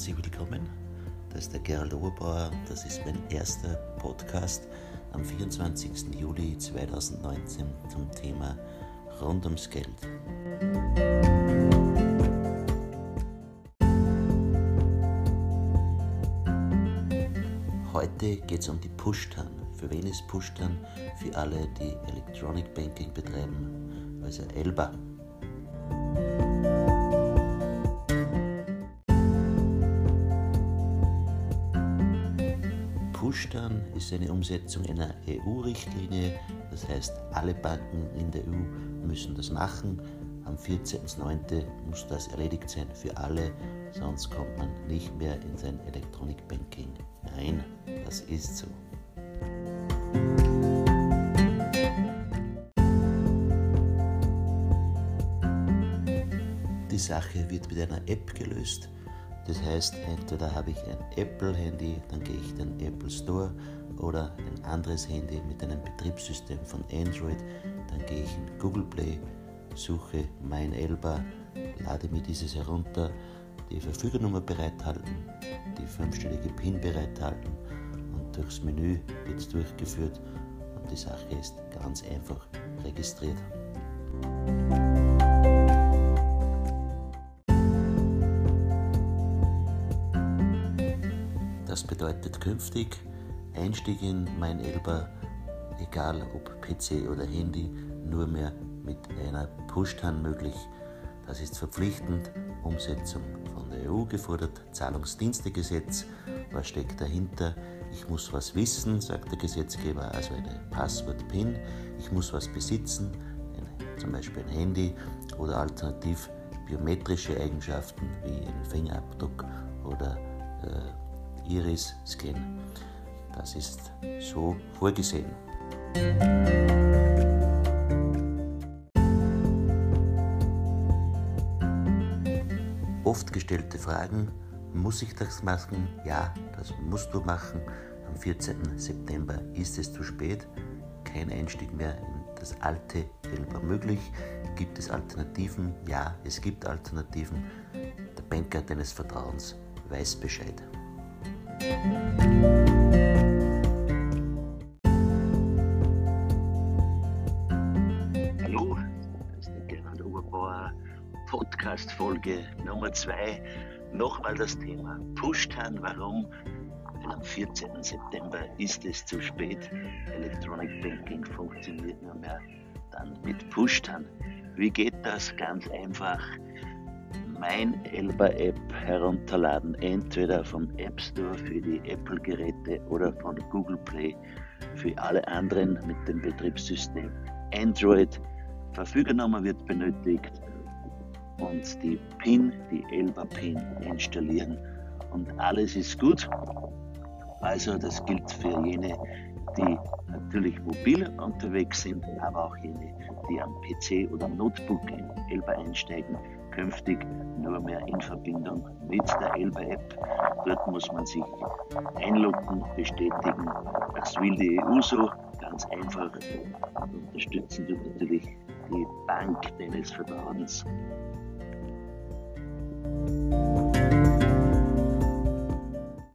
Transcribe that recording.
herzlich willkommen. Das ist der Gerald Oberbauer das ist mein erster Podcast am 24. Juli 2019 zum Thema Rund ums Geld. Heute geht es um die Push-Tan. Für wen ist Push-Tan? Für alle, die Electronic Banking betreiben, also ELBA. Push-Tan ist eine Umsetzung einer EU-Richtlinie. Das heißt, alle Banken in der EU müssen das machen. Am 14.09. muss das erledigt sein für alle, sonst kommt man nicht mehr in sein Electronic Banking rein. Das ist so. Die Sache wird mit einer App gelöst. Das heißt, entweder habe ich ein Apple-Handy, dann gehe ich in den Apple Store oder ein anderes Handy mit einem Betriebssystem von Android, dann gehe ich in Google Play, suche mein Elba, lade mir dieses herunter, die Verfügernummer bereithalten, die fünfstellige PIN bereithalten und durchs Menü wird es durchgeführt und die Sache ist ganz einfach registriert. Das bedeutet künftig Einstieg in mein Elba, egal ob PC oder Handy, nur mehr mit einer Push-Tan möglich. Das ist verpflichtend, Umsetzung von der EU gefordert, Zahlungsdienstegesetz. Was steckt dahinter? Ich muss was wissen, sagt der Gesetzgeber, also eine Passwort-PIN. Ich muss was besitzen, zum Beispiel ein Handy oder alternativ biometrische Eigenschaften wie einen Fingerabdruck oder äh, Iris-Scan. Das ist so vorgesehen. Oft gestellte Fragen, muss ich das machen? Ja, das musst du machen. Am 14. September ist es zu spät. Kein Einstieg mehr in das alte Elba möglich. Gibt es Alternativen? Ja, es gibt Alternativen. Der Banker deines Vertrauens weiß Bescheid. Hallo, das ist der Gerhard Oberbauer, Podcast-Folge Nummer 2. Nochmal das Thema Pushtan. Warum? Am 14. September ist es zu spät. Electronic Banking funktioniert nur mehr dann mit Pushtan. Wie geht das? Ganz einfach mein Elba-App herunterladen, entweder vom App Store für die Apple-Geräte oder von Google Play für alle anderen mit dem Betriebssystem Android. Verfügernummer wird benötigt und die PIN, die Elba-PIN installieren und alles ist gut. Also das gilt für jene, die natürlich mobil unterwegs sind, aber auch jene, die am PC oder Notebook in Elba einsteigen künftig nur mehr in Verbindung mit der Elba-App. Dort muss man sich einloggen, bestätigen. Das will die EU so, ganz einfach. Unterstützen tut natürlich die Bank deines Vertrauens.